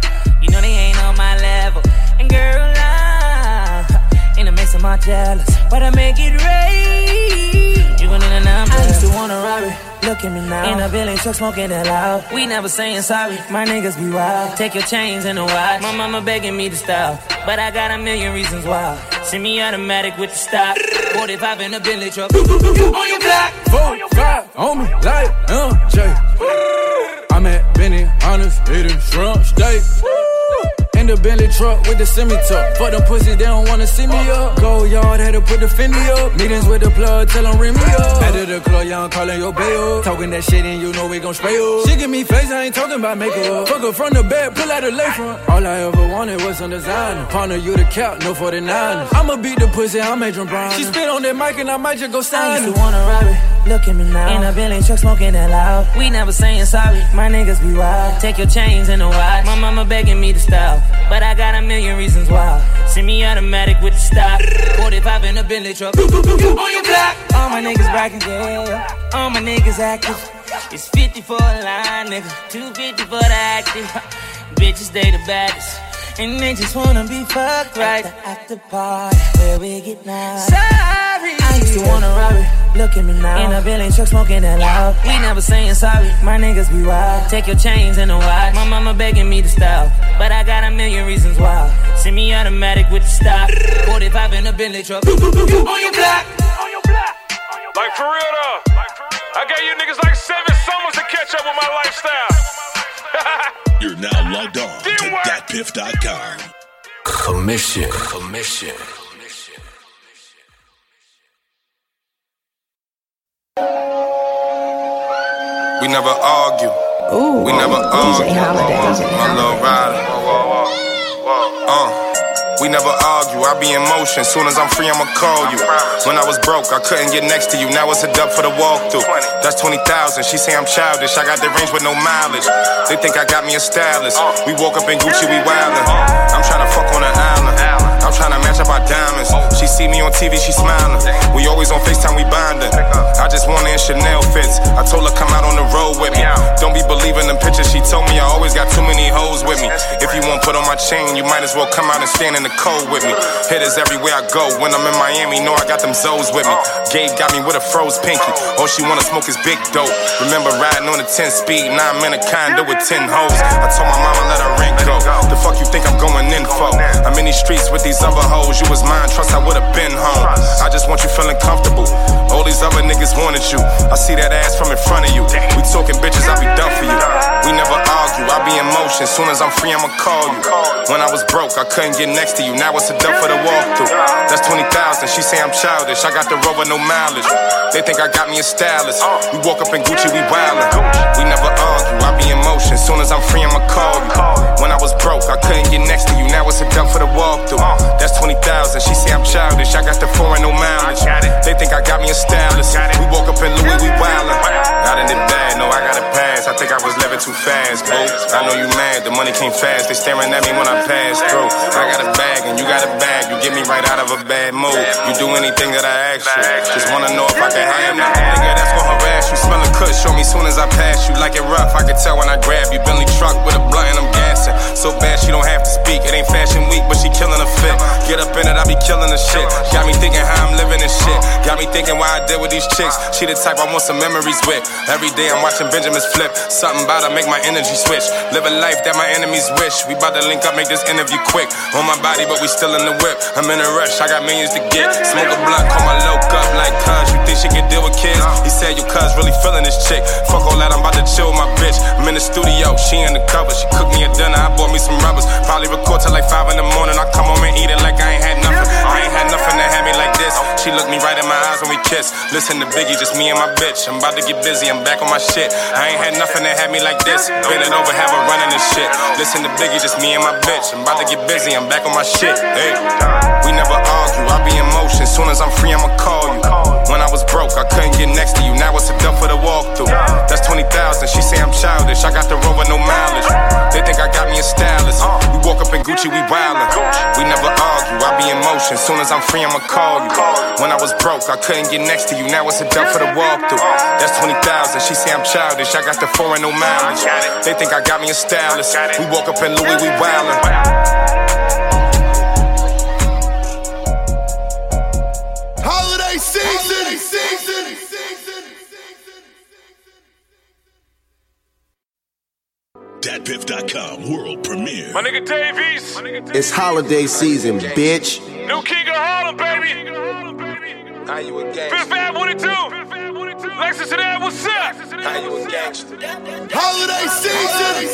You know they ain't on my level. And girl, I in the midst of my jealous, but I make it rain. You gon' need a number. I used to wanna rob it. Look at me now. In a village truck smoking that loud. We never saying sorry. My niggas be wild. Take your chains and a watch. My mama begging me to stop. But I got a million reasons why. Send me automatic with the stop. 45 in a Bentley truck. On your block. Four, five, on me, like uh, MJ. I'm at Benny, honest, eating shrimp steak. In the Bentley truck with the semi tuck. Fuck them pussies, they don't wanna see me up. Go yard, had to put the Fendi up. Meetings with the plug, tell them ring me up. Back to the club, young calling your bail. Talking that shit and you know we gon' spray up. She give me face, I ain't talking about makeup. Fuck her from the bed, pull out the lakefront. All I ever wanted was some designer. Partner, you the cap, no 49ers. I'ma beat the pussy, I'm Adrien Broner. She spit on that mic and I might just go sign. I sign used to wanna rob it. Look at me now. In a Bentley truck smoking that loud. We never saying sorry. My niggas be wild. Take your chains and a watch. My mama begging me to stop. But I got a million reasons why. Send me automatic with the stop. 45 in a Bentley truck. On your block. All my niggas rockin' yeah. All my niggas active. It's 50 for a line, nigga. 250 for the active. Bitches, they the baddest. And they just wanna be fucked right at the party where we get now. Sorry. I used to wanna rob it. Look at me now. In a Bentley truck smoking that loud. We never saying sorry. My niggas be wild. Take your chains and a watch. My mama begging me to stop. But I got a million reasons why. Send me automatic with the stop. 45 in a Bentley truck. On your block. on Like for real though. I gave you niggas like seven summers to catch up with my lifestyle. You're now logged on to datpiff.com. Commission. Commission. We never argue. Ooh, we never argue. DJ Holiday. My little rider. Uh. uh We never argue, I be in motion. Soon as I'm free, I'ma call you. When I was broke, I couldn't get next to you. Now it's a dub for the walkthrough. That's 20,000. She say I'm childish. I got the range with no mileage. They think I got me a stylist. We woke up in Gucci, we wildin'. I'm tryna fuck on an island. I'm tryna match up our diamonds. She see me on TV, she smiling. We always on FaceTime, we bonding. I just want in Chanel fits. I told her come out on the road with me. Don't be believing them pictures. She told me I always got too many hoes with me. If you won't put on my chain, you might as well come out and stand in the cold with me. Hitters everywhere I go. When I'm in Miami, know I got them Zoes with me. Gabe got me with a froze pinky. All she wanna smoke is big dope. Remember riding on a 10 speed, now I'm in a condo with 10 hoes. I told my mama let her rent go. The fuck you think I'm going in for? I'm in these streets with these other hoes. You was mine, trust I would've been home. I just want you feeling comfortable. All these other niggas wanted you. I see that ass from in front of you. We talking bitches, I be done for you. We never argue, I be in motion. Soon as I'm free, I'ma call you. When I was broke, I couldn't get next to you. Now it's a dump for the walkthrough. That's 20,000. She say I'm childish. I got the rover, no mileage. They think I got me a stylist. We walk up in Gucci, we wildin'. We never argue. I be in motion. Soon as I'm free, I'ma call you. When I was broke, I couldn't get next to you. Now it's a dump for the walkthrough. That's 20,000. She say I'm childish. I got the foreign, no mileage. They think I got me a stylist. We walk up in Louis, we wildin'. Not in the bad, no, I got a pass. I think I was living too fast, bro. I know you mad, the money came fast. They staring at me when I pass through. I got a bag you got a bag. You get me right out of a bad mood. You do anything that I ask you. Just wanna know if I can have you. Nigga, that's gonna harass you. Smell a cut, show me soon as I pass you. Like it rough, I can tell when I grab you. Bentley truck with a blunt and I'm gassing. So bad she don't have to speak. Ain't fashion week, but she killing a fit. Get up in it, I be killing the shit. Got me thinking how I'm living and shit. Got me thinking why I deal with these chicks. She the type I want some memories with. Every day I'm watching Benjamin's flip. Something about her make my energy switch. Live a life that my enemies wish. We bout to link up, make this interview quick. On my body, but we still in the whip. I'm in a rush, I got millions to get. Smoke a blunt, call my loc up like cuz. You think she can deal with kids? He said, You cuz really feeling this chick. Fuck all that, I'm about to chill with my bitch. I'm in the studio, she in the cover. She cooked me a dinner, I bought me some rubbers. Probably record till like 5 in the morning. I come home and eat it like I ain't had. I ain't had nothing to have me like this. She looked me right in my eyes when we kissed. Listen to Biggie, just me and my bitch. I'm about to get busy, I'm back on my shit. I ain't had nothing that had me like this. Bend it over, have her running this shit. Listen to Biggie, just me and my bitch. I'm about to get busy, I'm back on my shit. Hey, we never argue, I be in motion. Soon as I'm free, I'ma call you. When I was broke, I couldn't get next to you. Now it's a dump for the walkthrough. That's 20,000. She say I'm childish. I got the rover, no mileage. They think I got me a stylist. We walk up in Gucci, we wildin'. We never argue, I be in motion. Soon as I'm free, I'ma call you. When I was broke, I couldn't get next to you. Now it's a dump for the walkthrough. That's 20,000. She say I'm childish. I got the foreign, no mileage. They think I got me a stylist. We walk up in Louis, we wildin'. DatPiff.com world premiere. My nigga Dave East. It's holiday season, bitch. New King of Harlem, baby. How you again? gang? Fifth Ave 1 and 2. Lexus to that, what's? Holiday season!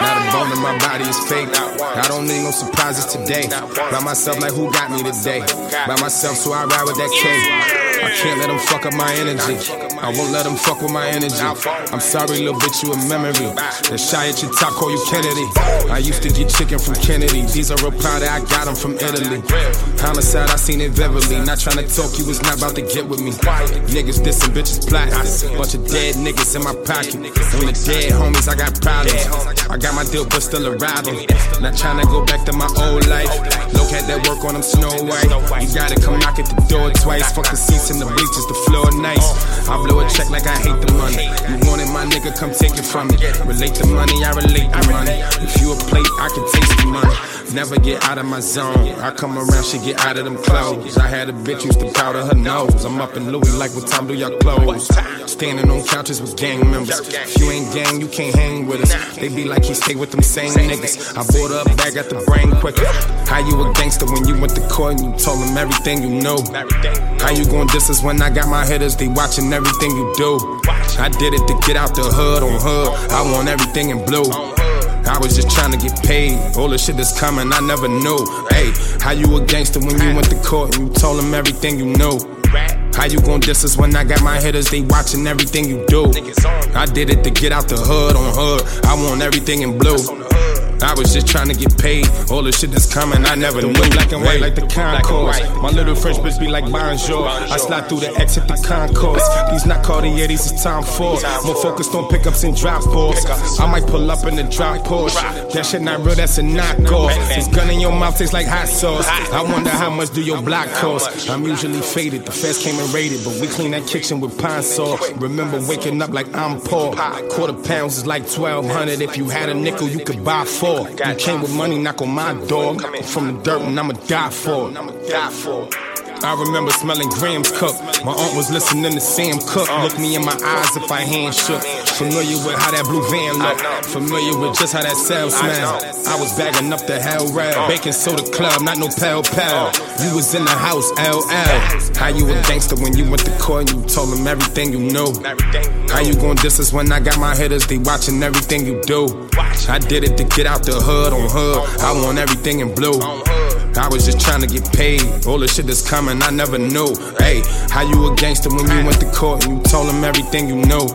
A bone in my body, is fake. I don't need no surprises today. By myself, like who got me today? By myself, so I ride with that K. I can't let them fuck up my energy. I won't let them fuck with my energy. I'm sorry, little bitch, you a memory. The shy at your top call you Kennedy. I used to get chicken from Kennedy. These are reply that I got them from Italy. Homicide, I seen it vividly. Not trying to talk, you was not about to get with me. Niggas dissing, bitches plotting. Bunch of dead niggas in my pocket. When the dead homies, I got problems. I got my deal, but still a rival. Not trying to go back to my old life. Look at that work on them Snow White. You gotta come knock at the door twice. Fuck the seats and the bleachers, the floor nice. I blow a check like I hate the money. You want it, my nigga, come take it from me. Relate the money, I relate the money. If you a plate, I can taste the money. Never get out of my zone. I come around, she get out of them clothes. I had a bitch used to powder her nose. I'm up in Louis like what time do y'all close? Standing on couches with gang members. If you ain't gang, you can't hang with us. They be like he stay with them same niggas. I bought a bag at the brain quicker. How you a gangster when you went to court and you told them everything you know? How you gon' diss us when I got my hitters? They watching everything you do. I did it to get out the hood on hood. I want everything in blue. I was just trying to get paid. All the shit that's coming, I never knew. Hey, how you a gangster when you went to court and you told them everything you How you gon' diss us when I got my hitters? They watching everything you do. I did it to get out the hood on hood. I want everything in blue. I was just trying to get paid. All the shit that's coming, I never knew. Black and white like the concourse. My little French bitch be like bonjour. I slide through the exit, the concourse. These not Cartier, these is Tom Ford. More focused on pickups and drop balls. I might pull up in the drop Porsche. That shit not real, that's a knockoff. This gun in your mouth tastes like hot sauce. I wonder how much do your block cost. I'm usually faded. The feds came and raided, but we clean that kitchen with Pine-Sol. Remember waking up like I'm poor. Quarter pounds is like 1200. If you had a nickel, you could buy four. You came with money, knock on my door. I'm from the dirt and I'ma die for it. I remember smelling Graham's cup. My aunt was listening to Sam Cooke. Look me in my eyes if I hand shook. Familiar with how that blue van look. Familiar with just how that cell smell. I was bagging up the hell rail. Baking soda club, not no pal pal. You was in the house, LL. How you a gangster when you went to court and you told them everything you knew? How you gon' diss us when I got my hitters? They watching everything you do. I did it to get out the hood on hood. I want everything in blue. I was just trying to get paid. All the shit that's coming, I never knew. Hey, how you a gangster when you went to court and you told them everything you knew?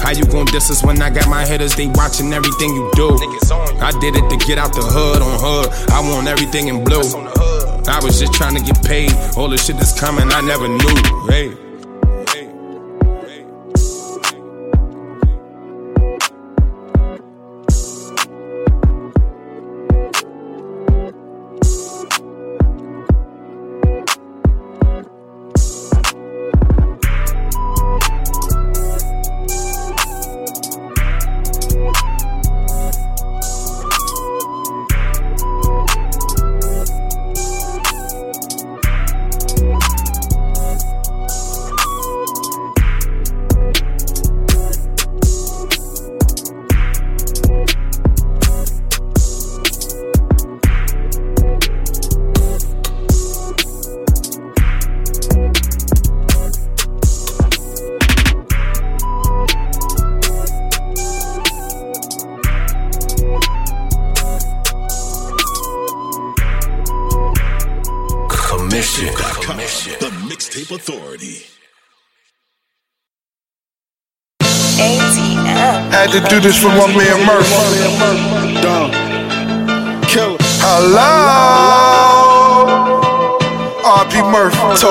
How you gon' diss us when I got my hitters? They watching everything you do. I did it to get out the hood on hood. I want everything in blue. I was just trying to get paid. All the shit that's coming, I never knew. Hey. Do this for one man Murph.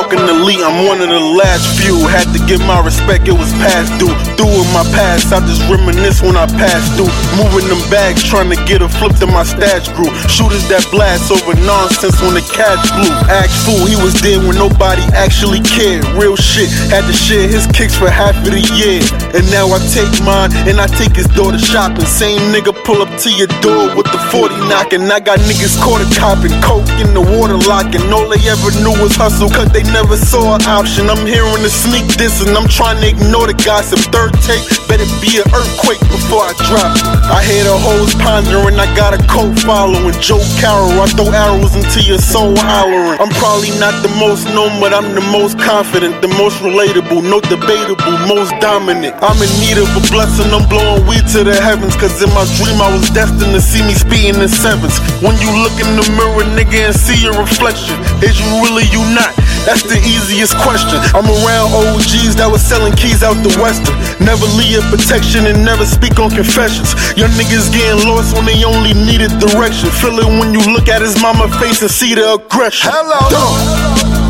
Talking to I'm one of the last few. Had to give my respect, it was past due. Through in my past, I just reminisce when I pass through. Moving them bags, trying to get a flip to my stash grew. Shooters that blast over nonsense when the cash flew. Act fool, he was dead when nobody actually cared. Real shit, had to share his kicks for half of the year. And now I take mine and I take his daughter shopping. Same nigga pull up to your door with the 40 knocking. I got niggas quarter copping, coke in the water locking. All they ever knew was hustle, cause they never saw an option. I'm hearing the sneak diss and I'm trying to ignore the gossip. Third take, better be an earthquake before I drop. I hear the hoes pondering, I got a cult following. Joe Carroll, I throw arrows into your soul hollering. I'm probably not the most known, but I'm the most confident, the most relatable, no debatable, most dominant. I'm in need of a blessing, I'm blowing weed to the heavens, cause in my dream I was destined to see me speeding in sevens. When you look in the mirror, nigga, and see your reflection, is you really you not? That's the easiest question. I'm around OGs that was selling keys out the western. Never leave protection and never speak on confessions. Your niggas getting lost when they only needed direction. Feel it when you look at his mama face and see the aggression. Hello.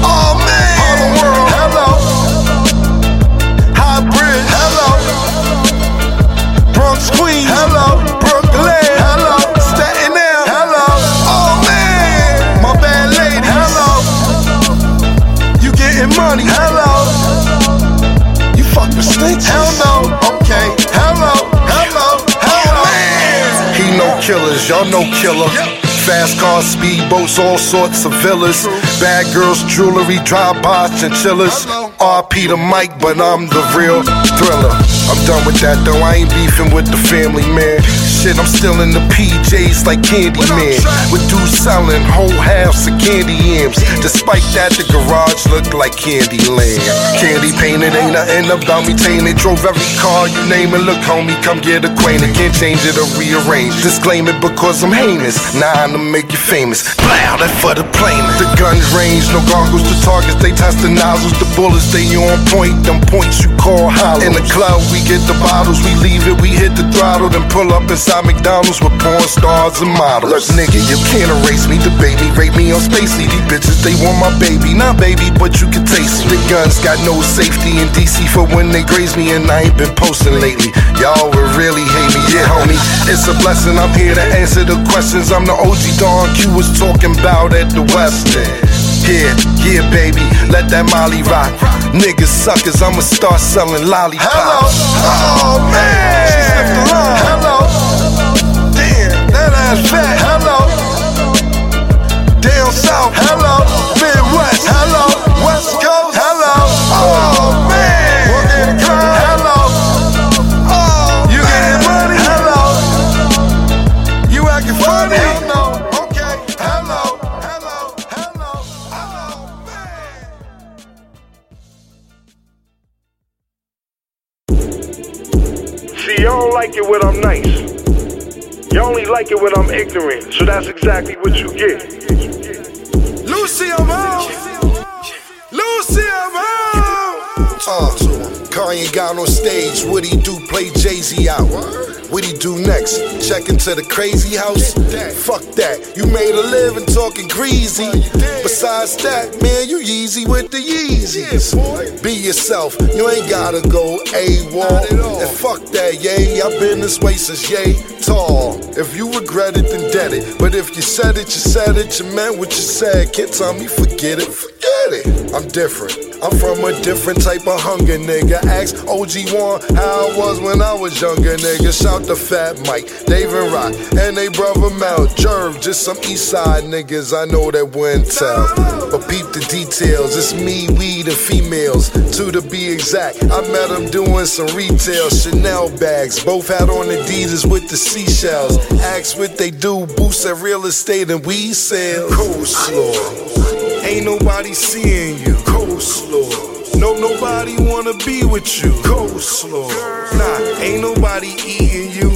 Oh man. Harlem world. Hello. High Bridge. Hello. Bronx Queens. Hell no. Okay. Hello. Hello. Hello. He no killers. Y'all no killer. Fast cars, speedboats, all sorts of villas. Bad girls, jewelry, drive-bys, chinchillas. RP the mic, but I'm the real thriller. I'm done with that though, I ain't beefing with the family, man. Shit, I'm still in the PJs like Candyman. With dudes selling whole halves of candy yams. Despite that, the garage looked like Candyland. Candy painted, ain't nothing about me tainted. Drove every car you name it. Look, homie, come get acquainted. Can't change it or rearrange. Disclaim it because I'm heinous. Nah, to make you famous. Blow, that for the plane. The guns range, no goggles to targets. They test the nozzles, the bullets, they on point. Them points you call hollow. In the club, we get the bottles, we leave it, we hit the throttle, then pull up inside McDonald's with porn stars and models. Nigga, you can't erase me, debate me, rape me on Spacey. These bitches, they want my baby, not baby, but you can taste it. The guns got no safety in DC for when they graze me, and I ain't been posting lately. Y'all would really hate me, yeah, homie. It's a blessing, I'm here to answer the questions. I'm the OG Don Q was talking about at the West End. Yeah, yeah, baby, let that Molly rock. Niggas suckers, I'ma start selling lollipops. Hello, oh man, she the line. Hello, like it when I'm ignorant, so that's exactly what you get. Lucy, I'm out. Lucy, I'm out. Uh, Kanye got on stage. What he do? Play Jay Z out. What he do next? Check into the crazy house? Fuck that. You made a living talking greasy. Besides that, man, you Yeezy with the Yeezys. Be yourself. You ain't gotta go AWOL. And fuck that, yay. I've been this way since yay tall. If you regret it, then dead it. But if you said it, you said it. You meant what you said. Can't tell me forget it. Forget it. I'm different. I'm from a different type of hunger, nigga. Ask OG1 how I was when I was younger, nigga. Shout the Fat Mike, Dave and Rock, and they brother Mel. Jerv, just some East Side niggas. I know that wouldn't tell. But peep the details. It's me, weed, and females. Two to be exact. I met them doing some retail Chanel bags. Both had on Adidas with the seashells. Ask what they do. Boost at real estate and we sell. Coleslaw. Ain't nobody seeing you. Coleslaw. No, nobody wanna be with you. Coleslaw. Nah, ain't nobody eating you.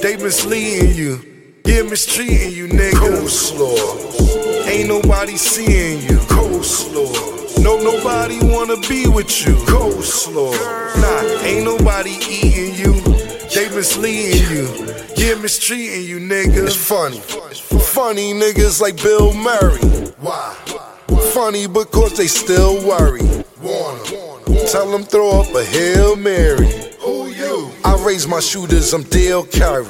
They misleading you. Yeah, mistreating you, nigga. Coleslaw. Ain't nobody seeing you. Coleslaw. No, nobody wanna be with you. Coleslaw. Nah, ain't nobody eating you. They misleading you. Yeah, mistreating you, nigga. It's funny. Funny niggas like Bill Murray. Why? Funny because they still worry. Tell them throw up a Hail Mary. You? I raise my shooters, I'm Dell Curry.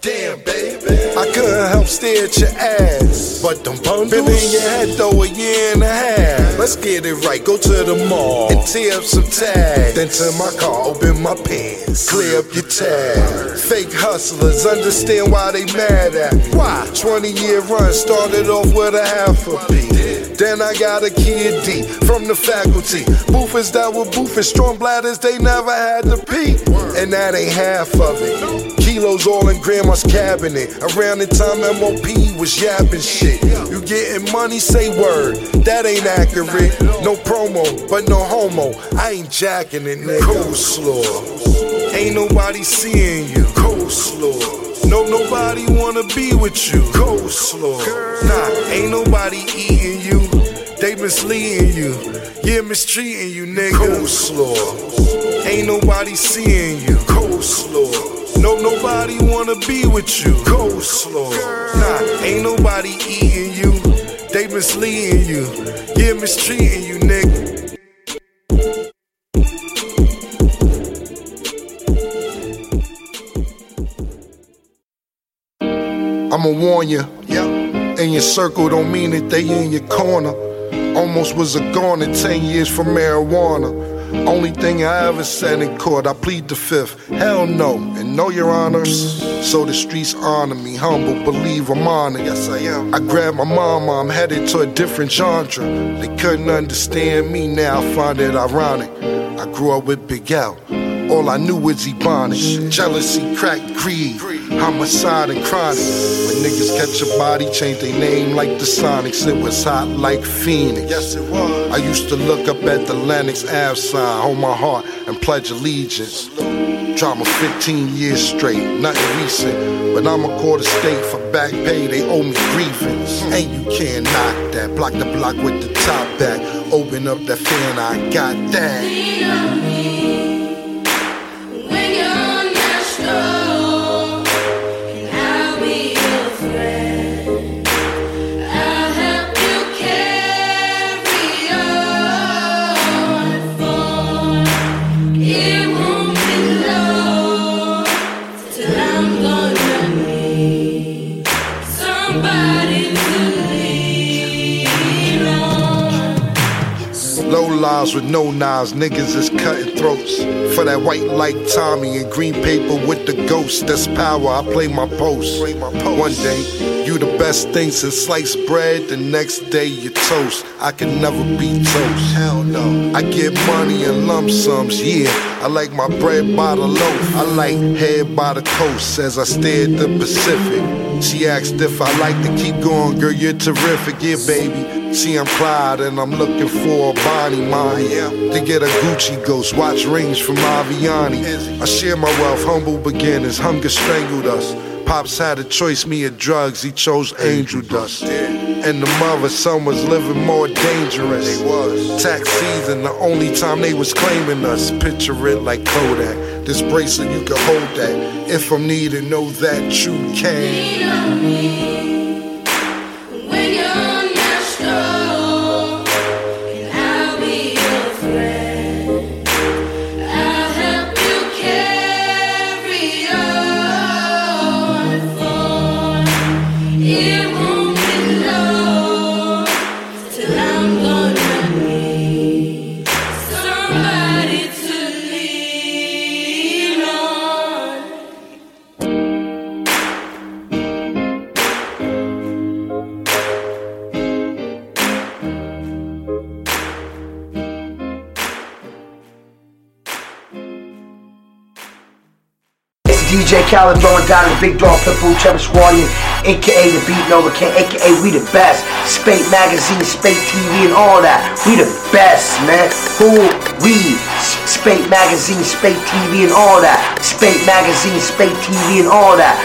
Damn, baby. I couldn't help stare at your ass. But them bundles been in your head though a year and a half. Let's get it right, go to the mall and tear up some tags. Then to my car, open my pants, clear up your tab. Fake hustlers understand why they mad at me. Why? 20 year run started off with a half a P. Then I got a kid D from the faculty. Boofers that were boofing, strong bladders, they never had to pee. And that ain't half of it. Kilos all in grandma's cabinet. Around the time MOP was yapping shit. You getting money, say word. That ain't accurate. No promo, but no homo. I ain't jacking it, nigga. Coleslaw. Ain't nobody seeing you. Coleslaw. No, nobody wanna be with you. Coleslaw. Nah, ain't nobody eating you. They misleading you. Yeah, mistreating you, nigga. Coleslaw. Ain't nobody seeing you. Coleslaw. No, nobody wanna be with you. Coleslaw. Nah, ain't nobody eating you. They misleading you. Yeah, mistreating you, nigga. I'ma warn you. Yeah. In your circle don't mean that they in your corner. Almost was a goner 10 years for marijuana. Only thing I ever said in court, I plead the fifth. Hell no, and no, your honors. So the streets honor me, humble, believe I'm honored. Yes, I am. I grabbed my mama, I'm headed to a different genre. They couldn't understand me, now I find it ironic. I grew up with Big L. All I knew was Ebonics. Jealousy, crack, greed, homicide, and chronic. When niggas catch a body, change their name like the Sonics. It was hot like Phoenix. Yes, it was. I used to look up at the Lenox Ave sign, hold my heart, and pledge allegiance. Drama 15 years straight, nothing recent. But I'm a quarter state for back pay, they owe me grievance. Hmm. And you can't knock that. Block the block with the top back. Open up that fan, I got that. With no knives, niggas is cutting throats. For that white like Tommy and green paper with the ghost, that's power. I play my post. One day, you the best thing since sliced bread, the next day you toast. I can never be toast. Hell no. I get money in lump sums, yeah. I like my bread by the loaf. I like head by the coast as I stare at the Pacific. She asked if I like to keep going, girl, you're terrific, yeah, baby. See, I'm Clyde and I'm looking for a Bonnie mine to get a Gucci ghost. Watch rings from Aviani. I share my wealth, humble beginnings, hunger strangled us. Pops had a choice, me or drugs, he chose angel dust. And the mother, son was living more dangerous. Tax season, the only time they was claiming us. Picture it like Kodak. This bracelet, you can hold that. If I'm needed, know that you can. Khaled throwing down the big dog pitbull Trevor Squadian, aka the Beat Nova King, aka we the best. Spate Magazine, Spate TV, and all that. We the best, man. Who we? Spate Magazine, Spate TV, and all that. Spate Magazine, Spate TV, and all that.